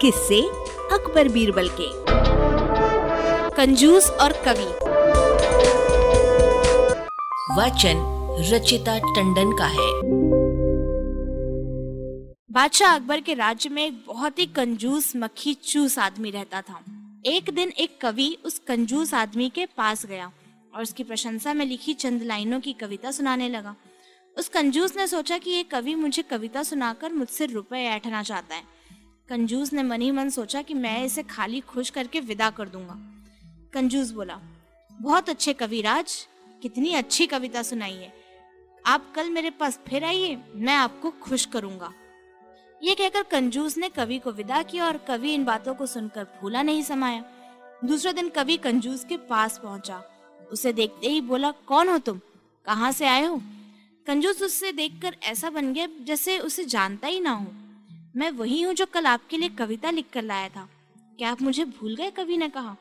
किससे अकबर बीरबल के। कंजूस और कवि। वाचन रचिता टंडन का है। बादशाह अकबर के राज्य में एक बहुत ही कंजूस मक्खी चूस आदमी रहता था। एक दिन एक कवि उस कंजूस आदमी के पास गया और उसकी प्रशंसा में लिखी चंद लाइनों की कविता सुनाने लगा। उस कंजूस ने सोचा कि ये कवि मुझे कविता सुनाकर मुझसे रुपए ऐठना चाहता है। कंजूस ने मन ही मन सोचा कि मैं इसे खाली खुश करके विदा कर दूँगा। कंजूस बोला, बहुत अच्छे कविराज, कितनी अच्छी कविता सुनाई है। आप कल मेरे पास फिर आइए, मैं आपको खुश करूँगा। ये कहकर कंजूस ने कवि को विदा किया और कवि इन बातों को सुनकर फूला नहीं समाया। दूसरे दिन कवि कंजूस के पास पहुँचा। उसे देखते ही बोला, कौन हो तुम? कहाँ से आए हो? कंजूस उससे देखकर ऐसा बन गया जैसे उसे जानता ही ना हो। मैं वही हूँ जो कल आपके लिए कविता लिख कर लाया था। क्या आप मुझे भूल गए? कवि ने कहा।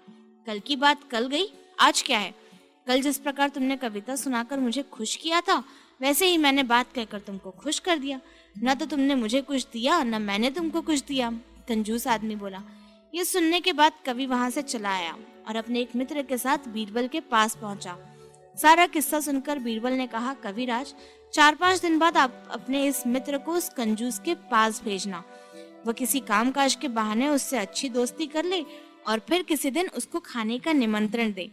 कल की बात कल गई, आज क्या है? कल जिस प्रकार तुमने कविता सुनाकर मुझे खुश किया था, वैसे ही मैंने बात कहकर तुमको खुश कर दिया। न तो तुमने मुझे कुछ दिया, न मैंने तुमको कुछ दिया, कंजूस आदमी बोला। ये सुनने के बाद कवि वहाँ से चला आया और अपने एक मित्र के साथ बीरबल के पास पहुँचा। सारा किस्सा सुनकर बीरबल ने कहा, कविराज चार पाँच दिन बाद आप अपने इस मित्र को उस कंजूस के पास भेजना। वह किसी काम काज के बहाने उससे अच्छी दोस्ती कर ले और फिर किसी दिन उसको खाने का निमंत्रण दे।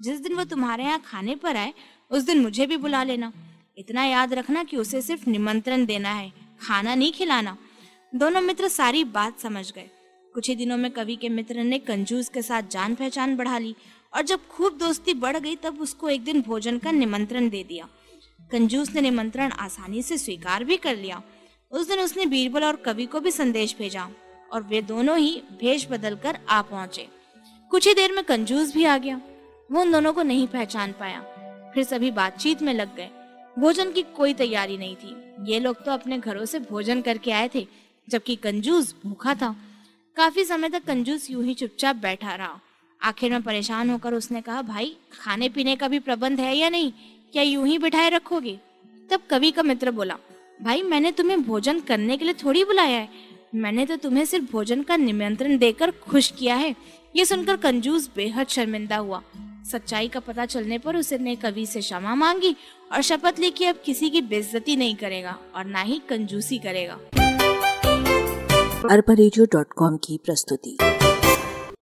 जिस दिन वो तुम्हारे यहाँ खाने पर आए, उस दिन मुझे भी बुला लेना। इतना याद रखना कि उसे सिर्फ़ निमंत्रण देना है, खाना नहीं खिलाना। दोनों मित्र सारी बात समझ गए। कुछ ही दिनों में कवि के मित्र ने कंजूस के साथ जान पहचान बढ़ा ली और जब खूब दोस्ती बढ़ गई, तब उसको एक दिन भोजन का निमंत्रण दे दिया। कंजूस ने निमंत्रण आसानी से स्वीकार भी कर लिया। उस दिन उसने बीरबल और कवि को भी संदेश भेजा और वे दोनों ही भेष बदल कर आ पहुँचे। कुछ ही देर में कंजूस भी आ गया। वो उन दोनों को नहीं पहचान पाया। फिर सभी बातचीत में लग गए। भोजन की कोई तैयारी नहीं थी। ये लोग तो अपने घरों से भोजन करके आए थे, जबकि कंजूस भूखा था। काफ़ी समय तक कंजूस यूँ ही चुपचाप बैठा रहा। आखिर में परेशान होकर उसने कहा, भाई खाने पीने का भी प्रबंध है या नहीं? क्या यूँ ही बिठाए रखोगे? तब कवि का मित्र बोला, भाई, मैंने तुम्हें भोजन करने के लिए थोड़ी बुलाया है। मैंने तो तुम्हें सिर्फ़ भोजन का निमंत्रण देकर खुश किया है। ये सुनकर कंजूस बेहद शर्मिंदा हुआ। सच्चाई का पता चलने पर उसने कवि से क्षमा मांगी और शपथ ली कि अब किसी की बेइज्जती नहीं करेगा और ना ही कंजूसी करेगा। अरबा की प्रस्तुति।